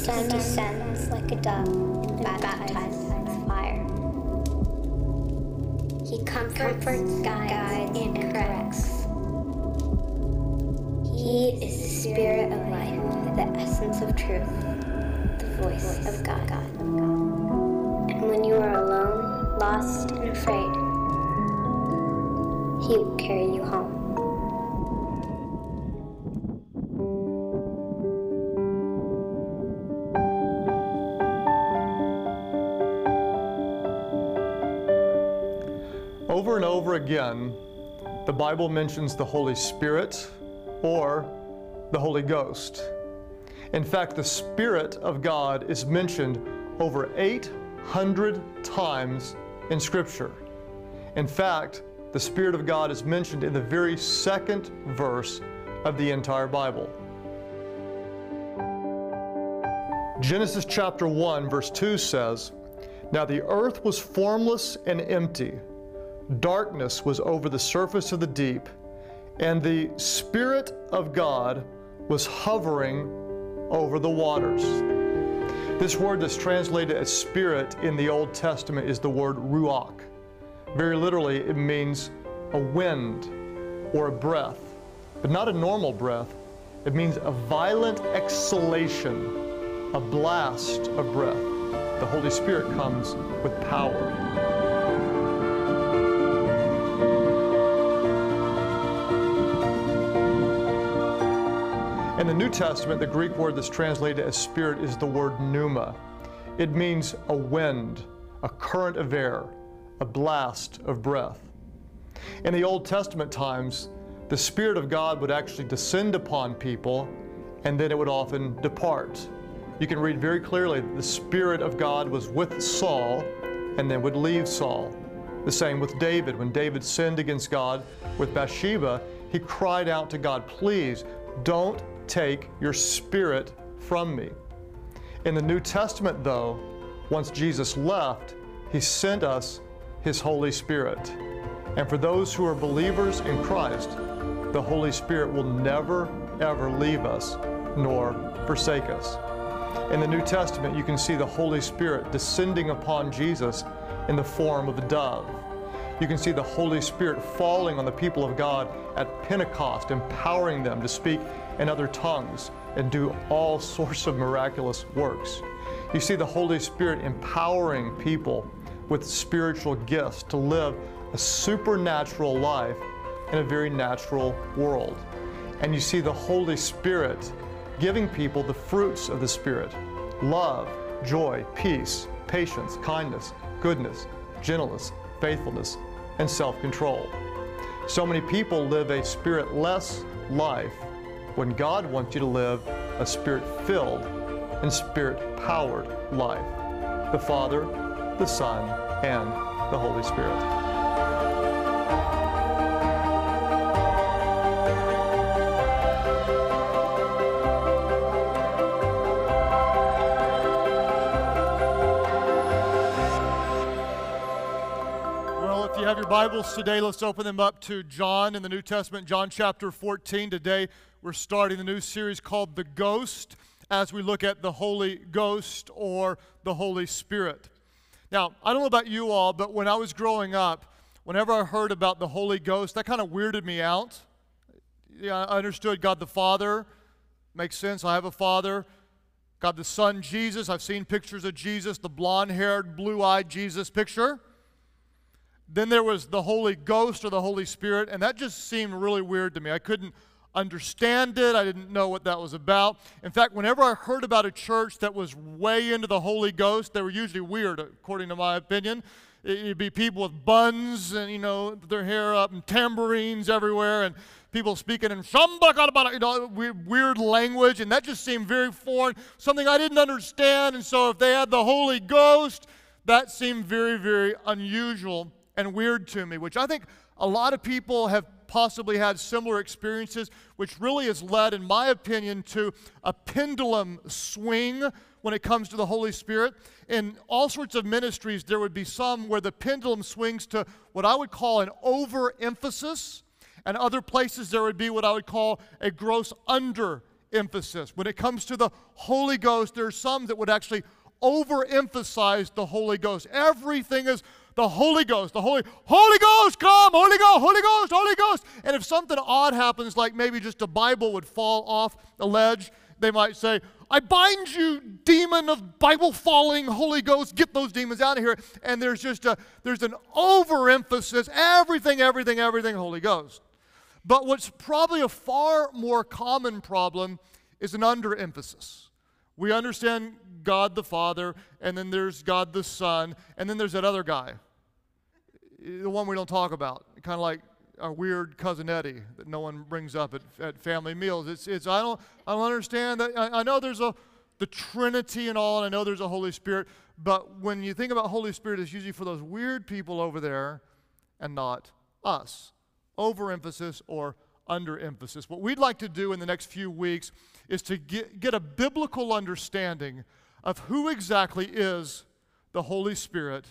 descends, descends like a dove and baptizes with fire. He comforts, guides, guides and corrects. He is the spirit of life, the essence of truth, the voice of God. And when you are alone, lost, and afraid, He will carry you home. Again, the Bible mentions the Holy Spirit or the Holy Ghost. In fact, the Spirit of God is mentioned over 800 times in Scripture. In fact, the Spirit of God is mentioned in the very second verse of the entire Bible. Genesis chapter 1, verse 2 says, Now the earth was formless and empty darkness was over the surface of the deep, and the Spirit of God was hovering over the waters. This word that's translated as spirit in the Old Testament is the word ruach. Very literally, it means a wind or a breath, but not a normal breath. It means a violent exhalation, a blast of breath. The Holy Spirit comes with power. In the New Testament, the Greek word that's translated as spirit is the word pneuma. It means a wind, a current of air, a blast of breath. In the Old Testament times, the Spirit of God would actually descend upon people and then it would often depart. You can read very clearly that the Spirit of God was with Saul and then would leave Saul. The same with David. When David sinned against God with Bathsheba, he cried out to God, Please don't take your spirit from me. In the New Testament, though, once Jesus left, he sent us his Holy Spirit. And for those who are believers in Christ, the Holy Spirit will never, ever leave us nor forsake us. In the New Testament, you can see the Holy Spirit descending upon Jesus in the form of a dove. You can see the Holy Spirit falling on the people of God at Pentecost, empowering them to speak in other tongues and do all sorts of miraculous works. You see the Holy Spirit empowering people with spiritual gifts to live a supernatural life in a very natural world. And you see the Holy Spirit giving people the fruits of the Spirit love, joy, peace, patience, kindness, goodness, gentleness, faithfulness, and self control. So many people live a spirit less life when God wants you to live a spirit filled and spirit powered life. The Father, the Son, and the Holy Spirit. Bibles today, let's open them up to John in the New Testament, John chapter 14. Today, we're starting the new series called The Ghost as we look at the Holy Ghost or the Holy Spirit. Now, I don't know about you all, but when I was growing up, whenever I heard about the Holy Ghost, that kind of weirded me out. Yeah, I understood God the Father. Makes sense. I have a father. God the Son, Jesus. I've seen pictures of Jesus, the blonde haired, blue eyed Jesus picture. Then there was the Holy Ghost or the Holy Spirit, and that just seemed really weird to me. I couldn't understand it. I didn't know what that was about. In fact, whenever I heard about a church that was way into the Holy Ghost, they were usually weird, according to my opinion. It'd be people with buns and, you know, their hair up and tambourines everywhere and people speaking in you know, weird language. And that just seemed very foreign, something I didn't understand. And so if they had the Holy Ghost, that seemed very, very unusual and weird to me, which I think a lot of people have possibly had similar experiences, which really has led, in my opinion, to a pendulum swing when it comes to the Holy Spirit. In all sorts of ministries, there would be some where the pendulum swings to what I would call an overemphasis, and other places there would be what I would call a gross under emphasis. When it comes to the Holy Ghost, there are some that would actually overemphasize the Holy Ghost. Everything is the Holy Ghost, the Holy Holy Ghost, come, Holy Ghost, Holy Ghost, Holy Ghost. And if something odd happens, like maybe just a Bible would fall off a ledge, they might say, I bind you, demon of Bible falling Holy Ghost, get those demons out of here. And there's just a there's an overemphasis, everything, everything, everything, Holy Ghost. But what's probably a far more common problem is an underemphasis. We understand God the Father, and then there's God the Son, and then there's that other guy, the one we don't talk about, kind of like our weird cousin Eddie that no one brings up at, at family meals. It's, it's I don't I don't understand that. I, I know there's a the Trinity and all, and I know there's a Holy Spirit, but when you think about Holy Spirit, it's usually for those weird people over there, and not us. Overemphasis or underemphasis. What we'd like to do in the next few weeks is to get, get a biblical understanding of who exactly is the Holy Spirit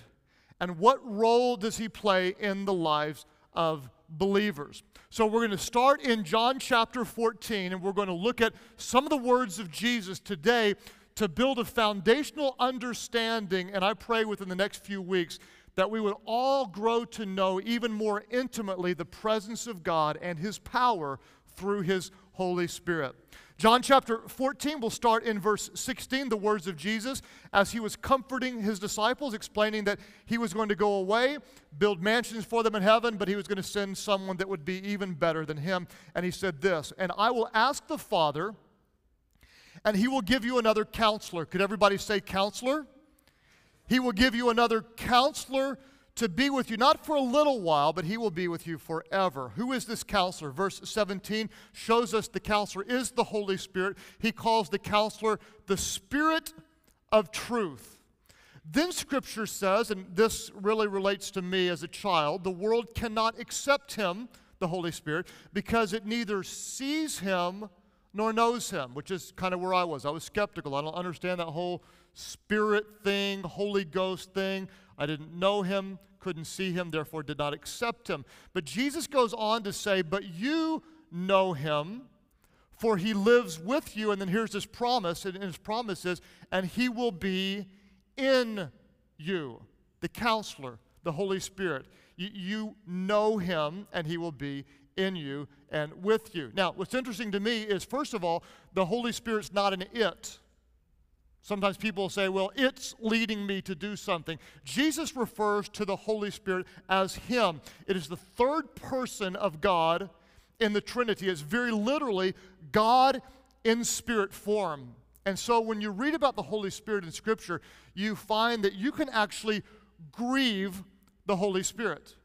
and what role does he play in the lives of believers. So we're going to start in John chapter 14 and we're going to look at some of the words of Jesus today to build a foundational understanding and I pray within the next few weeks that we would all grow to know even more intimately the presence of God and his power through his Holy Spirit. John chapter 14, we'll start in verse 16, the words of Jesus as he was comforting his disciples, explaining that he was going to go away, build mansions for them in heaven, but he was going to send someone that would be even better than him. And he said this, And I will ask the Father, and he will give you another counselor. Could everybody say counselor? He will give you another counselor to be with you, not for a little while, but he will be with you forever. Who is this counselor? Verse 17 shows us the counselor is the Holy Spirit. He calls the counselor the Spirit of truth. Then scripture says, and this really relates to me as a child, the world cannot accept him, the Holy Spirit, because it neither sees him nor knows him, which is kind of where I was. I was skeptical. I don't understand that whole spirit thing, Holy Ghost thing. I didn't know him couldn't see him, therefore did not accept him. But Jesus goes on to say, But you know him, for he lives with you. And then here's his promise, and his promise is, And he will be in you, the counselor, the Holy Spirit. You, you know him, and he will be in you and with you. Now, what's interesting to me is, first of all, the Holy Spirit's not an it. Sometimes people say, well, it's leading me to do something. Jesus refers to the Holy Spirit as Him. It is the third person of God in the Trinity. It's very literally God in spirit form. And so when you read about the Holy Spirit in Scripture, you find that you can actually grieve the Holy Spirit.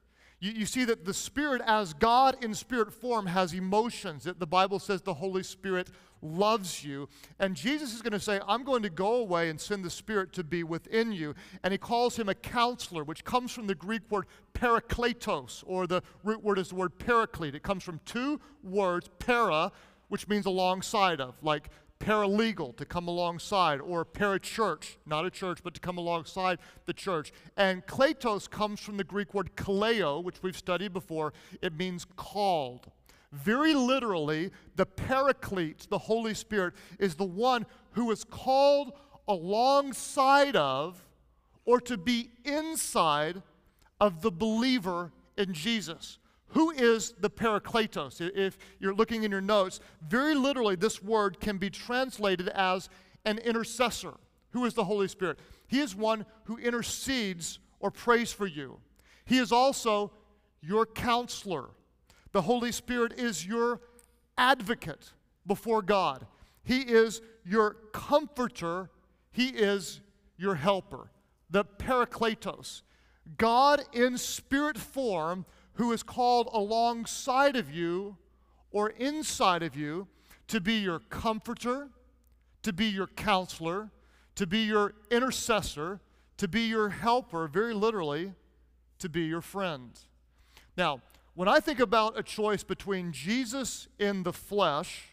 You, you, see that the Spirit, as God in spirit form, has emotions. That the Bible says the Holy Spirit loves you. And Jesus is going to say, I'm going to go away and send the Spirit to be within you. And he calls him a counselor, which comes from the Greek word parakletos, or the root word is the word paraclete. It comes from two words, para, which means alongside of, like paralegal, to come alongside, or parachurch, not a church, but to come alongside the church. And kletos comes from the Greek word kaleo, which we've studied before. It means called. Very literally, the Paraclete, the Holy Spirit, is the one who is called alongside of or to be inside of the believer in Jesus. Who is the Parakletos? If you're looking in your notes, very literally, this word can be translated as an intercessor. Who is the Holy Spirit? He is one who intercedes or prays for you. He is also your counselor. The Holy Spirit is your advocate before God. He is your comforter. He is your helper. The Parakletos. God in spirit form who is called alongside of you or inside of you to be your comforter, to be your counselor, to be your intercessor, to be your helper, very literally, to be your friend. Now, when I think about a choice between Jesus in the flesh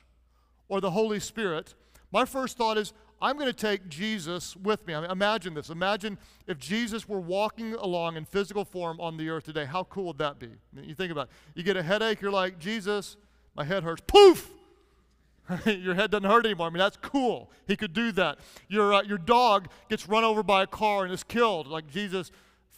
or the Holy Spirit, my first thought is I'm going to take Jesus with me. I mean, imagine this. Imagine if Jesus were walking along in physical form on the earth today. How cool would that be? I mean, you think about it. You get a headache, you're like, Jesus, my head hurts. Poof! your head doesn't hurt anymore. I mean, that's cool. He could do that. Your, uh, your dog gets run over by a car and is killed. Like Jesus,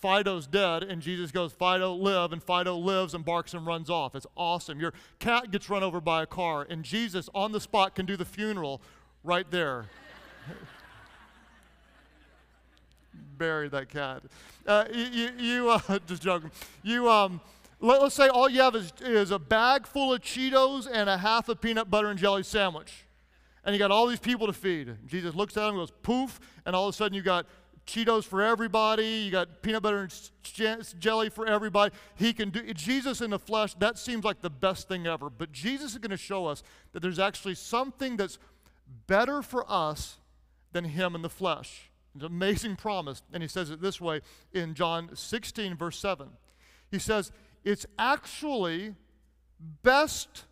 Fido's dead, and Jesus goes, Fido, live, and Fido lives and barks and runs off. It's awesome. Your cat gets run over by a car, and Jesus, on the spot, can do the funeral right there. Bury that cat. Uh, you, you, uh, just joking. You, um, let, us say all you have is, is a bag full of Cheetos and a half a peanut butter and jelly sandwich. And you got all these people to feed. Jesus looks at them and goes, poof, and all of a sudden you got Cheetos for everybody, you got peanut butter and jelly for everybody. He can do Jesus in the flesh, that seems like the best thing ever. But Jesus is going to show us that there's actually something that's better for us than him in the flesh. It's an amazing promise. And he says it this way in John 16, verse 7. He says, It's actually best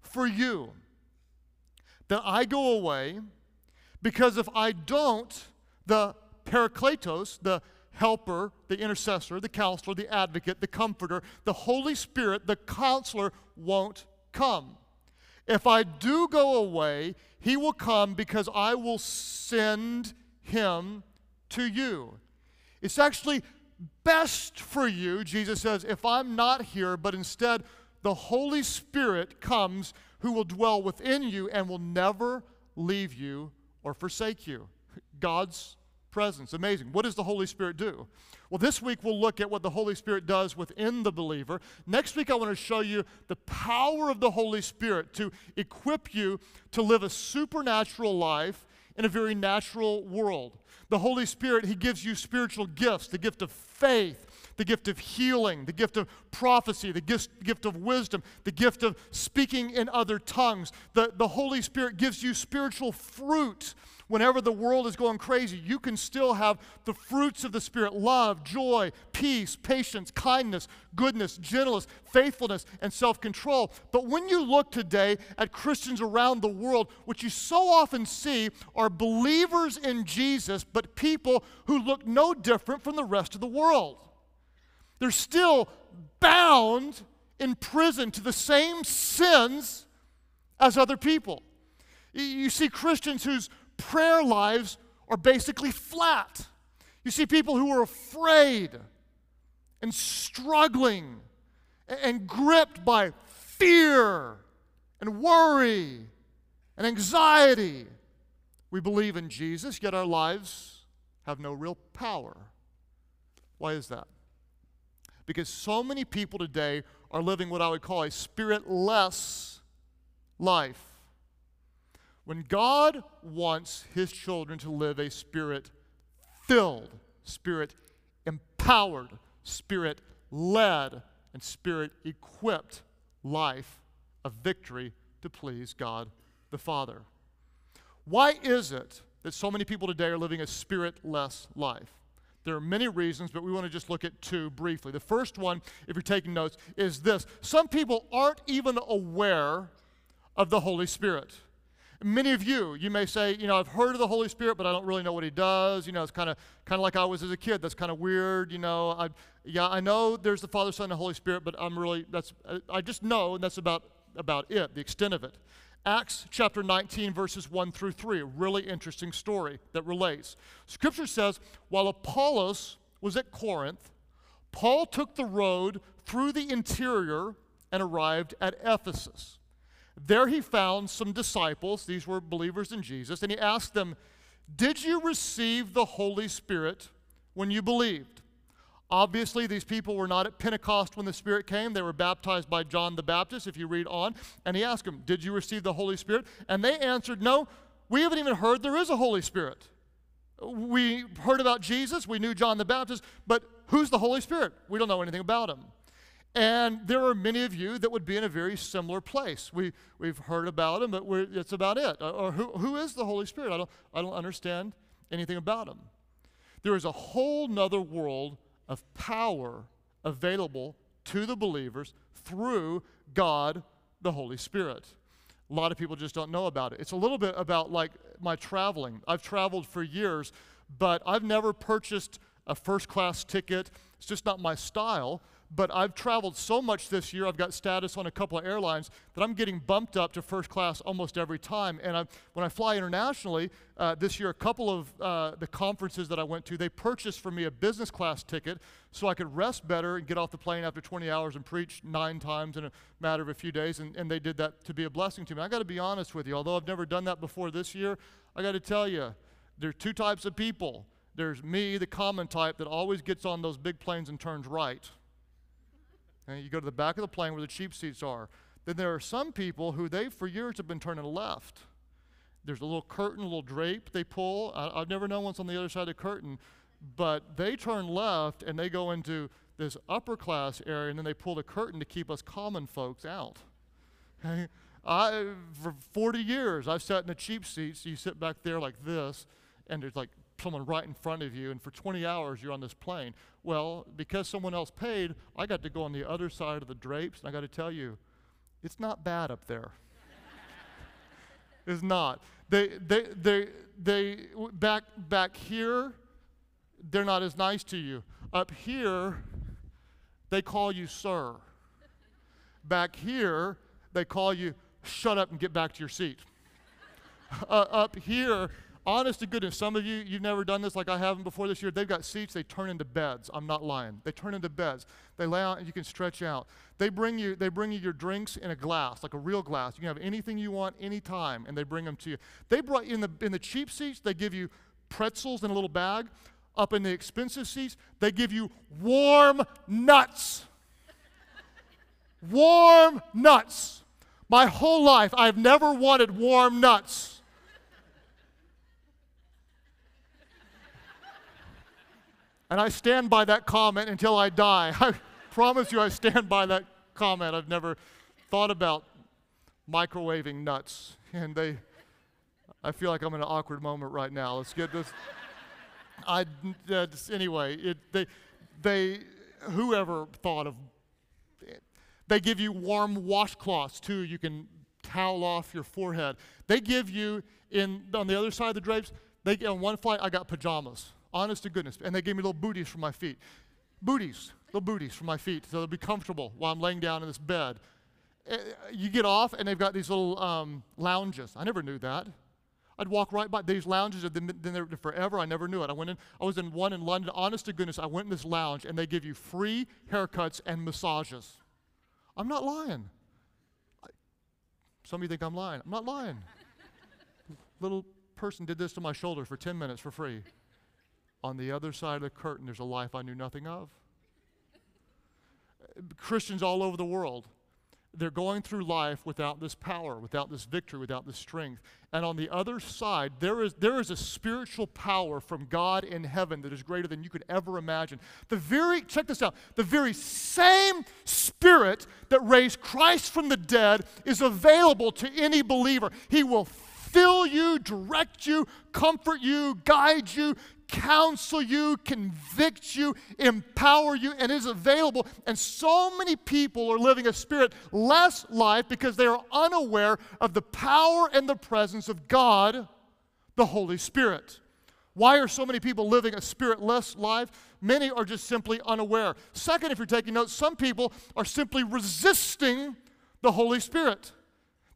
for you that I go away, because if I don't, the Parakletos, the helper, the intercessor, the counselor, the advocate, the comforter, the Holy Spirit, the counselor won't come. If I do go away, he will come because I will send him to you. It's actually best for you, Jesus says, if I'm not here, but instead the Holy Spirit comes who will dwell within you and will never leave you or forsake you. God's presence. Amazing. What does the Holy Spirit do? Well, this week we'll look at what the Holy Spirit does within the believer. Next week I want to show you the power of the Holy Spirit to equip you to live a supernatural life in a very natural world. The Holy Spirit, He gives you spiritual gifts the gift of faith, the gift of healing, the gift of prophecy, the gift, gift of wisdom, the gift of speaking in other tongues. The, the Holy Spirit gives you spiritual fruit whenever the world is going crazy, you can still have the fruits of the Spirit love, joy, peace, patience, kindness, goodness, gentleness, faithfulness, and self control. But when you look today at Christians around the world, what you so often see are believers in Jesus, but people who look no different from the rest of the world. They're still bound in prison to the same sins as other people. You see Christians whose prayer lives are basically flat. You see people who are afraid and struggling and gripped by fear and worry and anxiety. We believe in Jesus, yet our lives have no real power. Why is that? Because so many people today are living what I would call a spiritless life. When God wants his children to live a spirit filled, spirit empowered, spirit led, and spirit equipped life of victory to please God the Father. Why is it that so many people today are living a spiritless life? There are many reasons, but we want to just look at two briefly. The first one, if you're taking notes, is this some people aren't even aware of the Holy Spirit. Many of you, you may say, you know, I've heard of the Holy Spirit, but I don't really know what He does. You know, it's kind of kind of like I was as a kid. That's kind of weird. You know, I, yeah, I know there's the Father, Son, and the Holy Spirit, but I'm really that's I just know, and that's about about it, the extent of it. Acts chapter 19, verses 1 through 3, a really interesting story that relates. Scripture says, while Apollos was at Corinth, Paul took the road through the interior and arrived at Ephesus. There he found some disciples, these were believers in Jesus, and he asked them, Did you receive the Holy Spirit when you believed? Obviously, these people were not at Pentecost when the Spirit came. They were baptized by John the Baptist, if you read on. And he asked them, Did you receive the Holy Spirit? And they answered, No, we haven't even heard there is a Holy Spirit. We heard about Jesus, we knew John the Baptist, but who's the Holy Spirit? We don't know anything about him. And there are many of you that would be in a very similar place. We, we've heard about him, but it's about it. Uh, or who, who is the Holy Spirit? I don't, I don't understand anything about him. There is a whole nother world of power available to the believers through God, the Holy Spirit. A lot of people just don't know about it. It's a little bit about like my traveling. I've traveled for years, but I've never purchased a first class ticket. It's just not my style. But I've traveled so much this year. I've got status on a couple of airlines that I'm getting bumped up to first class almost every time. And I, when I fly internationally, uh, this year, a couple of uh, the conferences that I went to, they purchased for me a business class ticket so I could rest better and get off the plane after 20 hours and preach nine times in a matter of a few days. And, and they did that to be a blessing to me. I got to be honest with you. Although I've never done that before this year, I got to tell you, there are two types of people. There's me, the common type, that always gets on those big planes and turns right. And you go to the back of the plane where the cheap seats are. Then there are some people who they, for years, have been turning left. There's a little curtain, a little drape they pull. I, have never known what's on the other side of the curtain, but they turn left and they go into this upper class area, and then they pull the curtain to keep us common folks out. Okay? I, for 40 years, I've sat in the cheap seats. You sit back there like this, and there's like someone right in front of you, and for 20 hours you're on this plane. Well, because someone else paid, I got to go on the other side of the drapes, and I got to tell you, it's not bad up there. it's not. They, they, they, they, back, back here, they're not as nice to you. Up here, they call you sir. Back here, they call you shut up and get back to your seat. Uh, up here, honest to goodness, some of you, you've never done this like I haven't before this year. They've got seats, they turn into beds. I'm not lying. They turn into beds. They lay out and you can stretch out. They bring you, they bring you your drinks in a glass, like a real glass. You can have anything you want anytime, and they bring them to you. They brought in the in the cheap seats, they give you pretzels in a little bag. Up in the expensive seats, they give you warm nuts. warm nuts. My whole life, I've never wanted warm nuts. And I stand by that comment until I die. I promise you, I stand by that comment. I've never thought about microwaving nuts. And they, I feel like I'm in an awkward moment right now. Let's get this. I, uh, anyway, it, they, they, whoever thought of, they give you warm washcloths too. You can towel off your forehead. They give you in on the other side of the drapes. They on one flight I got pajamas honest to goodness. And they gave me little booties for my feet. Booties, little booties for my feet, so they'll be comfortable while I'm laying down in this bed. Eh, you get off, and they've got these little um, lounges. I never knew that. I'd walk right by these lounges have been there forever. I never knew it. I went in. I was in one in London. Honest to goodness, I went in this lounge, and they give you free haircuts and massages. I'm not lying. I, some of you think I'm lying. I'm not lying. Little person did this to my shoulder for 10 minutes for free. On the other side of the curtain, there's a life I knew nothing of. Christians all over the world, they're going through life without this power, without this victory, without this strength. And on the other side, there is, there is a spiritual power from God in heaven that is greater than you could ever imagine. The very, check this out, the very same spirit that raised Christ from the dead is available to any believer. He will fill you, direct you, comfort you, guide you, counsel you, convict you, empower you, and is available. And so many people are living a spirit less life because they are unaware of the power and the presence of God, the Holy Spirit. Why are so many people living a spiritless life? Many are just simply unaware. Second, if you're taking notes, some people are simply resisting the Holy Spirit.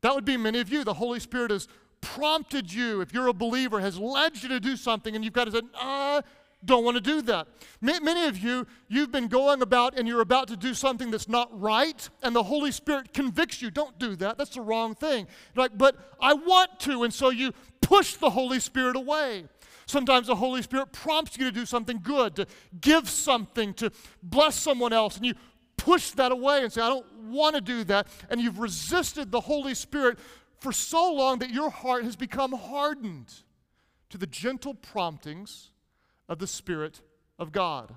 That would be many of you. The Holy Spirit is prompted you, if you're a believer, has led you to do something, and you've got to say, I don't want to do that. Many of you, you've been going about and you're about to do something that's not right, and the Holy Spirit convicts you. Don't do that. That's the wrong thing. like, but I want to, and so you push the Holy Spirit away. Sometimes the Holy Spirit prompts you to do something good, to give something, to bless someone else, and you push that away and say, I don't want to do that. And you've resisted the Holy Spirit for so long that your heart has become hardened to the gentle promptings of the Spirit of God.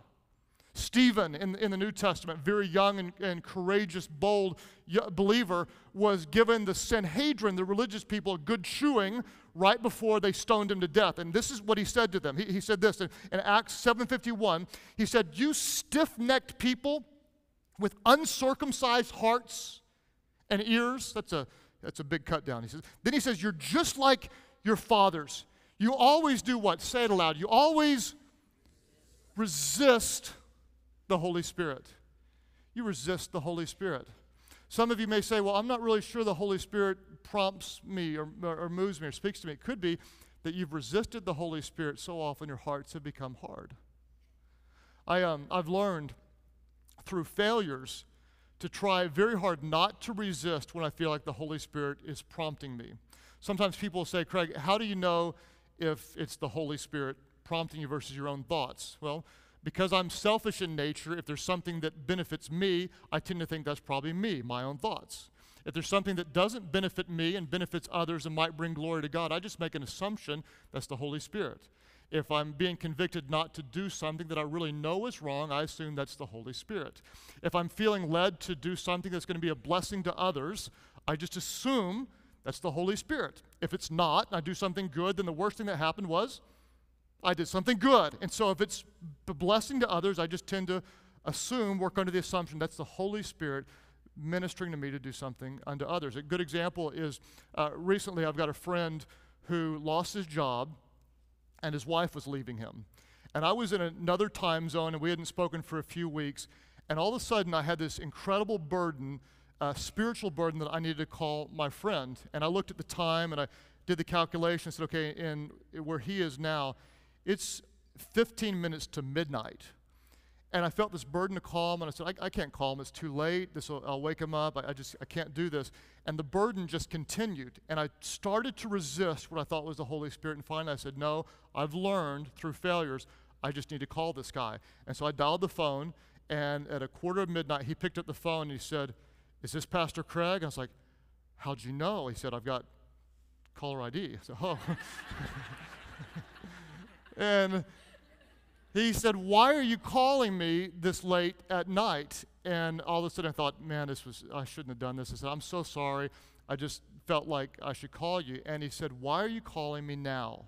Stephen in, in the New Testament, very young and, and courageous, bold believer, was given the Sanhedrin, the religious people, a good chewing right before they stoned him to death. And this is what he said to them. He, he said this in, in Acts 7.51. He said, you stiff-necked people with uncircumcised hearts and ears. That's a that's a big cut down. He says, then he says, You're just like your fathers. You always do what? Say it aloud. You always resist the Holy Spirit. You resist the Holy Spirit. Some of you may say, Well, I'm not really sure the Holy Spirit prompts me or, or, moves me or speaks to me. It could be that you've resisted the Holy Spirit so often your hearts have become hard. I, um, I've learned through failures to try very hard not to resist when I feel like the Holy Spirit is prompting me. Sometimes people say, Craig, how do you know if it's the Holy Spirit prompting you versus your own thoughts? Well, because I'm selfish in nature, if there's something that benefits me, I tend to think that's probably me, my own thoughts. If there's something that doesn't benefit me and benefits others and might bring glory to God, I just make an assumption that's the Holy Spirit. If I'm being convicted not to do something that I really know is wrong, I assume that's the Holy Spirit. If I'm feeling led to do something that's going to be a blessing to others, I just assume that's the Holy Spirit. If it's not, and I do something good, then the worst thing that happened was I did something good. And so if it's a blessing to others, I just tend to assume, work under the assumption that's the Holy Spirit ministering to me to do something unto others. A good example is uh, recently I've got a friend who lost his job and his wife was leaving him. And I was in another time zone and we hadn't spoken for a few weeks. And all of a sudden, I had this incredible burden, uh, spiritual burden that I needed to call my friend. And I looked at the time and I did the calculation and said, okay, in where he is now, it's 15 minutes to midnight. And I felt this burden to call him, and I said, I, I can't call him. It's too late. This will, I'll wake him up. I, I, just I can't do this. And the burden just continued. And I started to resist what I thought was the Holy Spirit. And finally, I said, No, I've learned through failures. I just need to call this guy. And so I dialed the phone, and at a quarter of midnight, he picked up the phone and he said, Is this Pastor Craig? I was like, How'd you know? He said, I've got caller ID. I said, Oh. and he said, Why are you calling me this late at night? And all of a sudden I thought, Man, this was, I shouldn't have done this. I said, I'm so sorry. I just felt like I should call you. And he said, Why are you calling me now?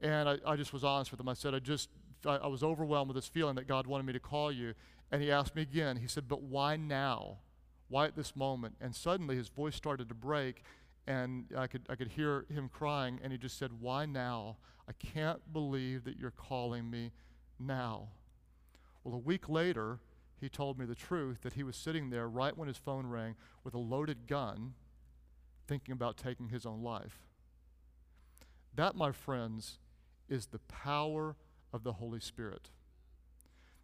And I, I just was honest with him. I said, I just, I, I was overwhelmed with this feeling that God wanted me to call you. And he asked me again, he said, But why now? Why at this moment? And suddenly his voice started to break and I could, I could hear him crying, and he just said, Why now? I can't believe that you're calling me now. Well, a week later, he told me the truth that he was sitting there right when his phone rang with a loaded gun, thinking about taking his own life. That, my friends, is the power of the Holy Spirit.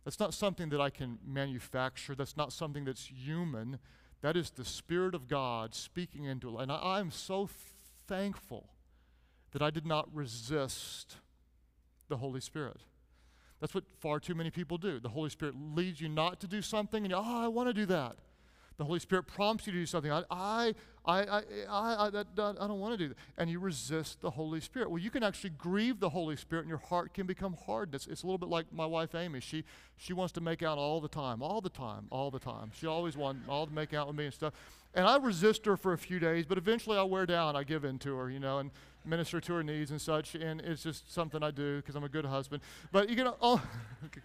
That's not something that I can manufacture. That's not something that's human. That is the Spirit of God speaking into it. And I, am so thankful that I did not resist the Holy Spirit. That's what far too many people do. The Holy Spirit leads you not to do something, and you, oh, I want to do that. The Holy Spirit prompts you to do something. I, I, I, I, I, I, I don't want to do that. And you resist the Holy Spirit. Well, you can actually grieve the Holy Spirit, and your heart can become hard. It's, it's a little bit like my wife, Amy. She, she wants to make out all the time, all the time, all the time. She always wants all to make out with me and stuff. And I resist her for a few days, but eventually I wear down. I give in to her, you know, and minister to her needs and such. And it's just something I do because I'm a good husband. But you can, oh,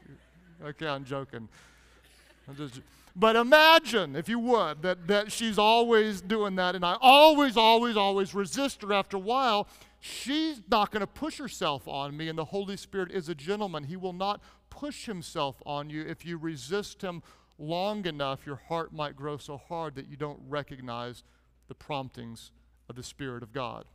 okay, I'm joking. I'm just, but imagine, if you would, that, that she's always doing that, and I always, always, always resist her. After a while, she's not going to push herself on me, and the Holy Spirit is a gentleman. He will not push himself on you. If you resist him long enough, your heart might grow so hard that you don't recognize the promptings of the Spirit of God.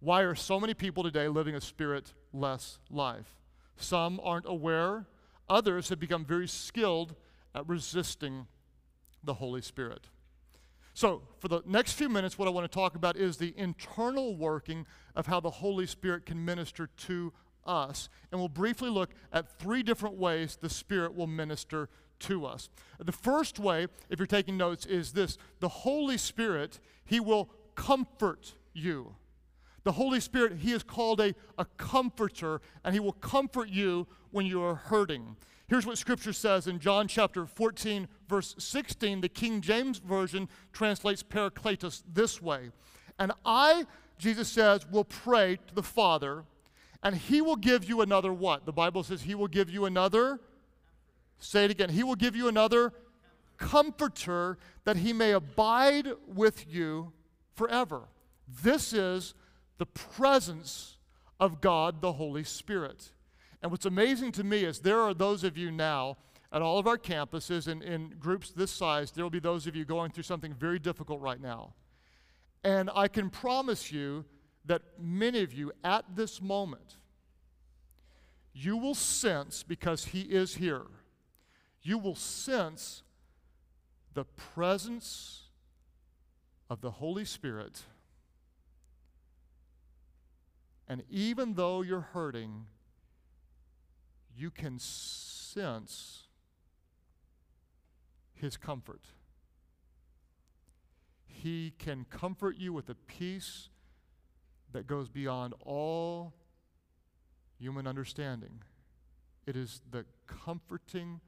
Why are so many people today living a spirit less life? Some aren't aware, others have become very skilled at resisting the Holy Spirit. So, for the next few minutes, what I want to talk about is the internal working of how the Holy Spirit can minister to us. And we'll briefly look at three different ways the Spirit will minister to us. The first way, if you're taking notes, is this the Holy Spirit, He will comfort you. The Holy Spirit, He is called a, a comforter, and He will comfort you when you are hurting. Here's what Scripture says in John chapter 14, verse 16. The King James Version translates Parakletos this way. And I, Jesus says, will pray to the Father, and He will give you another what? The Bible says He will give you another. Say it again. He will give you another comforter that He may abide with you forever. This is the presence of God the Holy Spirit. And what's amazing to me is there are those of you now, at all of our campuses and in groups this size, there will be those of you going through something very difficult right now. And I can promise you that many of you at this moment, you will sense, because He is here, you will sense the presence of the Holy Spirit. And even though you're hurting, you can sense his comfort. He can comfort you with a peace that goes beyond all human understanding. It is the comforting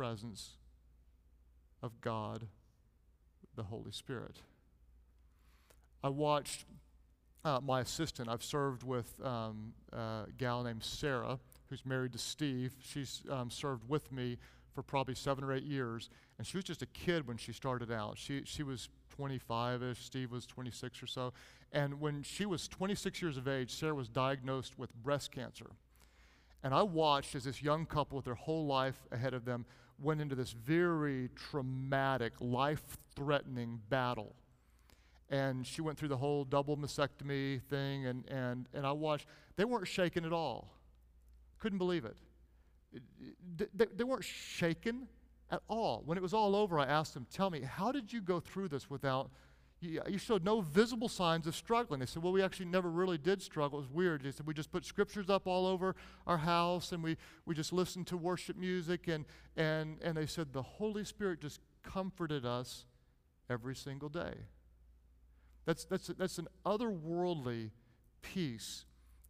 presence of God, the Holy Spirit. I watched uh, my assistant. I've served with um, a gal named Sarah, who's married to Steve. She's um, served with me for probably seven or eight years, and she was just a kid when she started out. She, she was 25 ish, Steve was 26 or so. And when she was 26 years of age, Sarah was diagnosed with breast cancer. And I watched as this young couple, with their whole life ahead of them, went into this very traumatic, life threatening battle. And she went through the whole double mastectomy thing, and, and, and I watched. They weren't shaken at all. Couldn't believe it. They, they weren't shaken at all. When it was all over, I asked them, Tell me, how did you go through this without, you, showed no visible signs of struggling? They said, Well, we actually never really did struggle. It was weird. They said, We just put scriptures up all over our house and we, we just listened to worship music. And, and, and they said, The Holy Spirit just comforted us every single day. That's, that's, that's an otherworldly peace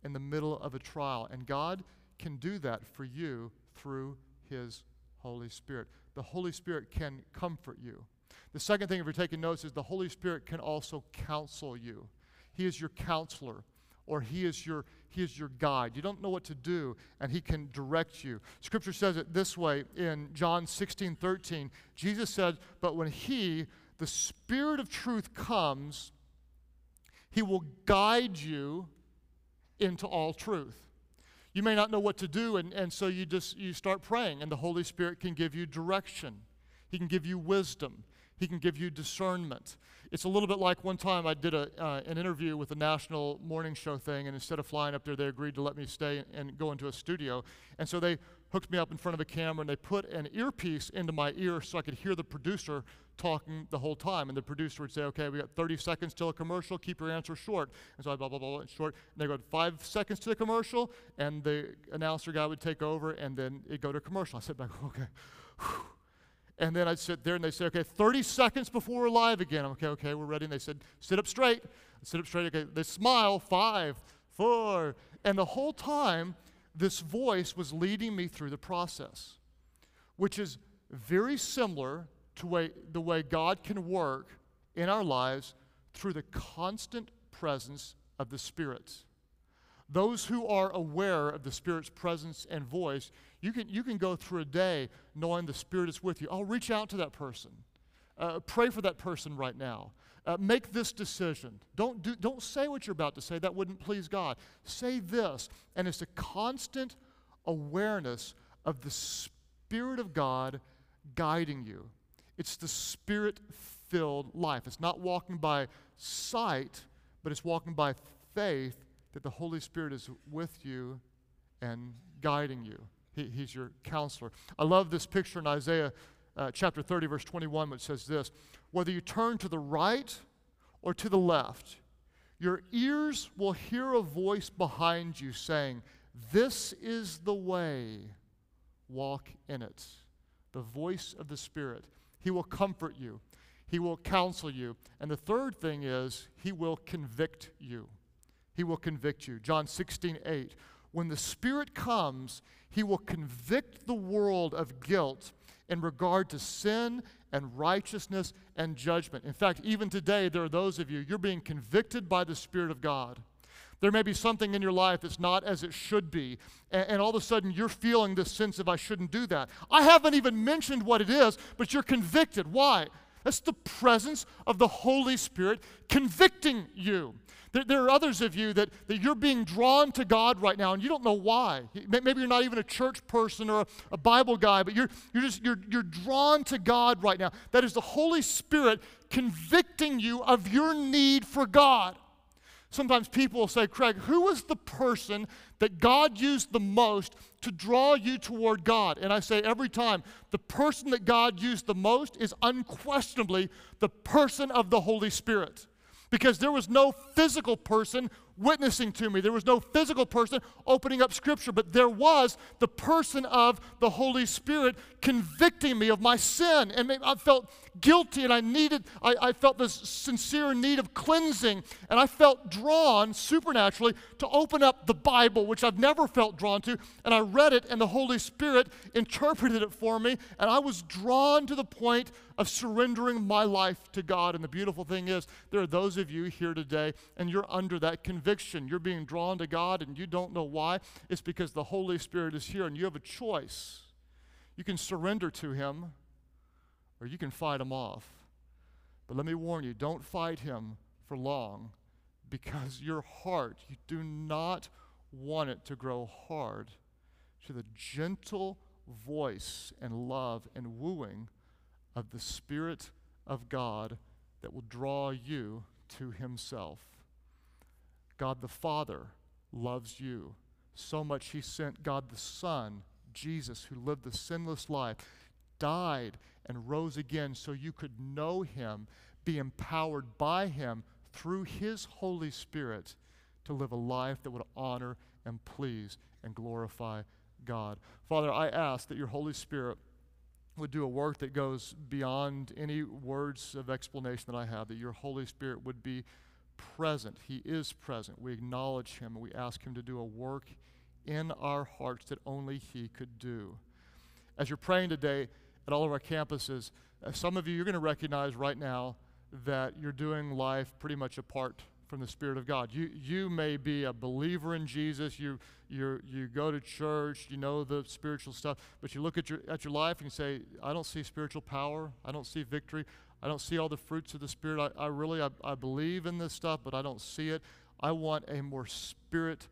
in the middle of a trial. And God can do that for you through His Holy Spirit. The Holy Spirit can comfort you. The second thing, if you're taking notes, is the Holy Spirit can also counsel you. He is your counselor, or He is your He is your guide. You don't know what to do, and He can direct you. Scripture says it this way in John 16, 13. Jesus said, But when He, the Spirit of truth, comes, He will guide you into all truth you may not know what to do and, and so you just you start praying and the holy spirit can give you direction he can give you wisdom he can give you discernment it's a little bit like one time i did a, uh, an interview with a national morning show thing and instead of flying up there they agreed to let me stay and go into a studio and so they hooked me up in front of a camera and they put an earpiece into my ear so i could hear the producer talking the whole time. And the producer would say, okay, we got 30 seconds till a commercial, keep your answer short. And so I blah, blah, blah, blah, short. And they go five seconds to the commercial, and the announcer guy would take over, and then it'd go to commercial. I back, okay. And then I'd sit there and they say, okay, 30 seconds before we're live again. I'm okay, okay, we're ready. And they said, sit up straight. I sit up straight. Okay, they smile, five, four. And the whole time, this voice was leading me through the process, which is very similar to way, the way God can work in our lives through the constant presence of the Spirit. Those who are aware of the Spirit's presence and voice, you can, you can go through a day knowing the Spirit is with you. I'll reach out to that person. Uh, pray for that person right now. Uh, make this decision. Don't, do, don't say what you're about to say. That wouldn't please God. Say this. And it's a constant awareness of the Spirit of God guiding you. It's the spirit filled life. It's not walking by sight, but it's walking by faith that the Holy Spirit is with you and guiding you. He, he's your counselor. I love this picture in Isaiah uh, chapter 30, verse 21, which says this Whether you turn to the right or to the left, your ears will hear a voice behind you saying, This is the way, walk in it. The voice of the Spirit. He will comfort you, He will counsel you. And the third thing is, He will convict you. He will convict you. John 16, 8. When the Spirit comes, He will convict the world of guilt in regard to sin and righteousness and judgment. In fact, even today, there are those of you, you're being convicted by the Spirit of God. There may be something in your life that's not as it should be, and, and, all of a sudden you're feeling this sense of I shouldn't do that. I haven't even mentioned what it is, but you're convicted. Why? That's the presence of the Holy Spirit convicting you. There, there, are others of you that, that you're being drawn to God right now and you don't know why. Maybe you're not even a church person or a, a Bible guy, but you're, you're just you're, you're drawn to God right now. That is the Holy Spirit convicting you of your need for God. Sometimes people will say, Craig, who was the person that God used the most to draw you toward God? And I say every time, the person that God used the most is unquestionably the person of the Holy Spirit because there was no physical person witnessing to me. There was no physical person opening up Scripture, but there was the person of the Holy Spirit convicting me of my sin. And I felt guilty and I needed, I, I felt this sincere need of cleansing. And I felt drawn supernaturally to open up the Bible, which I've never felt drawn to. And I read it, and the Holy Spirit interpreted it for me. And I was drawn to the point of surrendering my life to God. And the beautiful thing is, there are those of you here today, and you're under that conviction. You're being drawn to God, and you don't know why. It's because the Holy Spirit is here, and you have a choice. You can surrender to Him, or you can fight Him off. But let me warn you don't fight Him for long because your heart, you do not want it to grow hard to the gentle voice and love and wooing of the Spirit of God that will draw you to Himself. God the Father loves you so much, He sent God the Son, Jesus, who lived the sinless life, died, and rose again so you could know Him, be empowered by Him through His Holy Spirit to live a life that would honor and please and glorify God. Father, I ask that your Holy Spirit would do a work that goes beyond any words of explanation that I have, that your Holy Spirit would be present. He is present. We acknowledge Him and we ask Him to do a work in our hearts that only He could do. As you're praying today at all of our campuses, uh, some of you, you're going to recognize right now that you're doing life pretty much apart from the Spirit of God. You, you may be a believer in Jesus, you, you you go to church, you know the spiritual stuff, but you look at your, at your life and you say, I don't see spiritual power, I don't see victory, I don't see all the fruits of the Spirit. I, I really, I, I believe in this stuff, but I don't see it. I want a more spirit-filled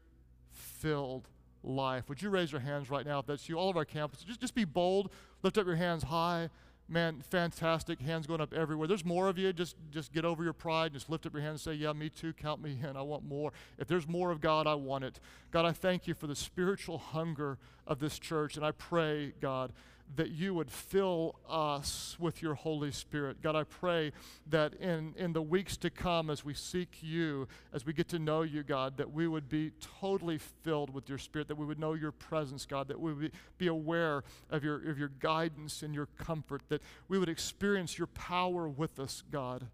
life. Would you raise your hands right now if that's you? All of our campuses, just, just be bold, lift up your hands high man, fantastic. Hands going up everywhere. There's more of you. Just, just get over your pride. And just lift up your hand and say, Yeah, me too. Count me in. I want more. If there's more of God, I want it. God, I thank you for the spiritual hunger of this church. And I pray, God, that you would fill us with your Holy Spirit. God, I pray that in, in the weeks to come, as we seek you, as we get to know you, God, that we would be totally filled with your Spirit, that we would know your presence, God, that we would be aware of your, of your guidance and your comfort, that we would experience your power with us, God,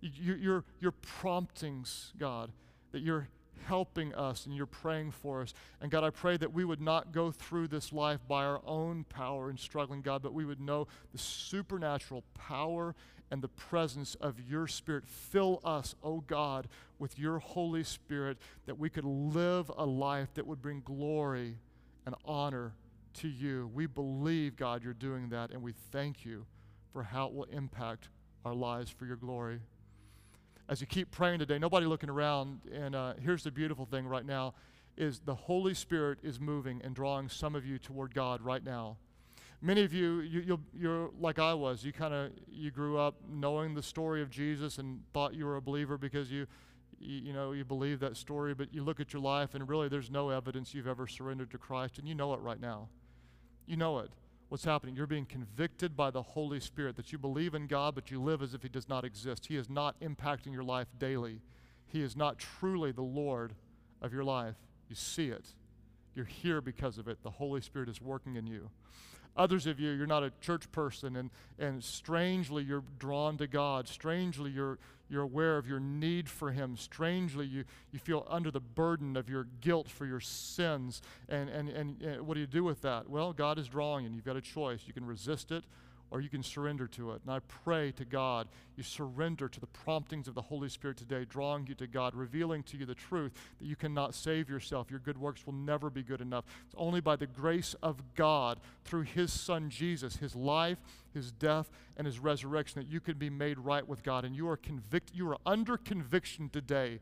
your, your, your promptings, God, that you're helping us and you're praying for us. And God, I pray that we would not go through this life by our own power and struggling, God, but we would know the supernatural power and the presence of your Spirit. Fill us, oh God, with your Holy Spirit, that we could live a life that would bring glory and honor to you. We believe, God, you're doing that, and we thank you for how it will impact our lives for your glory as you keep praying today, nobody looking around. And uh, here's the beautiful thing right now is the Holy Spirit is moving and drawing some of you toward God right now. Many of you, you you're like I was. You kind of you grew up knowing the story of Jesus and thought you were a believer because you, you, know, you believe that story. But you look at your life and really, there's no evidence you've ever surrendered to Christ, and you know it right now. You know it what's happening. You're being convicted by the Holy Spirit that you believe in God, but you live as if He does not exist. He is not impacting your life daily. He is not truly the Lord of your life. You see it. You're here because of it. The Holy Spirit is working in you. Others of you, you're not a church person, and, and strangely you're drawn to God. Strangely you're, you're aware of your need for Him. Strangely you, you feel under the burden of your guilt for your sins. And, and, and, and what do you do with that? Well, God is drawing, and you've got a choice. You can resist it or you can surrender to it. And I pray to God, you surrender to the promptings of the Holy Spirit today, drawing you to God, revealing to you the truth that you cannot save yourself. Your good works will never be good enough. It's only by the grace of God, through His Son Jesus, His life, His death, and His resurrection, that you can be made right with God. And you are convicted, you are under conviction today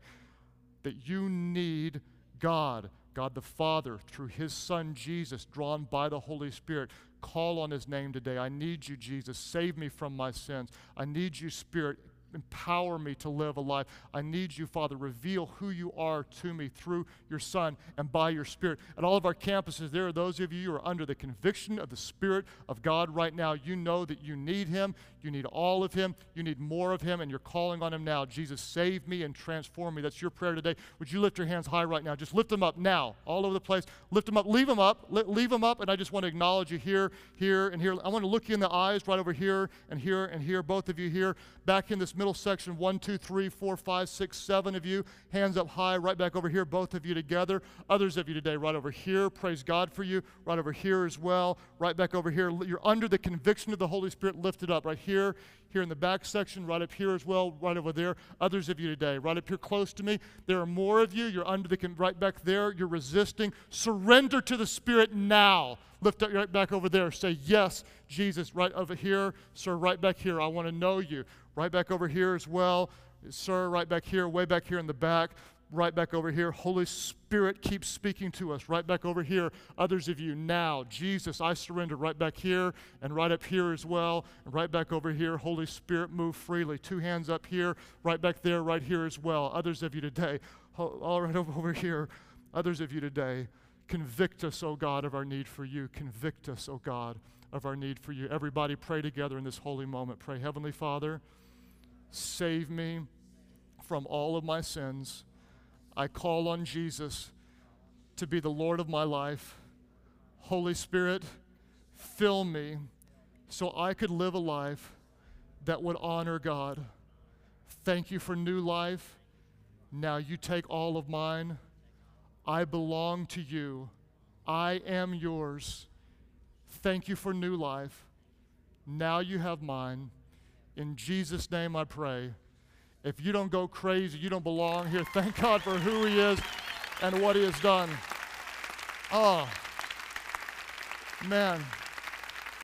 that you need God, God the Father, through his Son Jesus, drawn by the Holy Spirit. Call on his name today. I need you, Jesus. Save me from my sins. I need you, Spirit empower me to live a life. I need you, Father. Reveal who you are to me through your Son and by your Spirit. At all of our campuses, there are those of you who are under the conviction of the Spirit of God right now. You know that you need Him. You need all of Him. You need more of Him, and you're calling on Him now. Jesus, save me and transform me. That's your prayer today. Would you lift your hands high right now? Just lift them up now, all over the place. Lift them up. Leave them up. leave them up, and I just want to acknowledge you here, here, and here. I want to look you in the eyes right over here and here and here, both of you here, back in this middle section. One, two, three, four, five, six, seven of you. Hands up high, right back over here, both of you together. Others of you today, right over here. Praise God for you. Right over here as well. Right back over here. You're under the conviction of the Holy Spirit lifted up right here, here in the back section, right up here as well, right over there. Others of you today, right up here close to me. There are more of you. You're under the, right back there. You're resisting. Surrender to the Spirit now. Lift up right back over there. Say, Yes, Jesus, right over here. Sir, right back here. I want to know you. Right back over here as well. Sir, right back here, way back here in the back right back over here. Holy Spirit keeps speaking to us right back over here. Others of you now, Jesus, I surrender right back here and right up here as well, and right back over here. Holy Spirit, move freely. Two hands up here, right back there, right here as well. Others of you today, all right over here. Others of you today, convict us, O God, of our need for you. Convict us, O God, of our need for you. Everybody pray together in this holy moment. Pray, Heavenly Father, save me from all of my sins. I call on Jesus to be the Lord of my life. Holy Spirit, fill me so I could live a life that would honor God. Thank you for new life. Now you take all of mine. I belong to you. I am yours. Thank you for new life. Now you have mine. In Jesus' name I pray. If you don't go crazy, you don't belong here. Thank God for who He is and what He has done. Oh, man.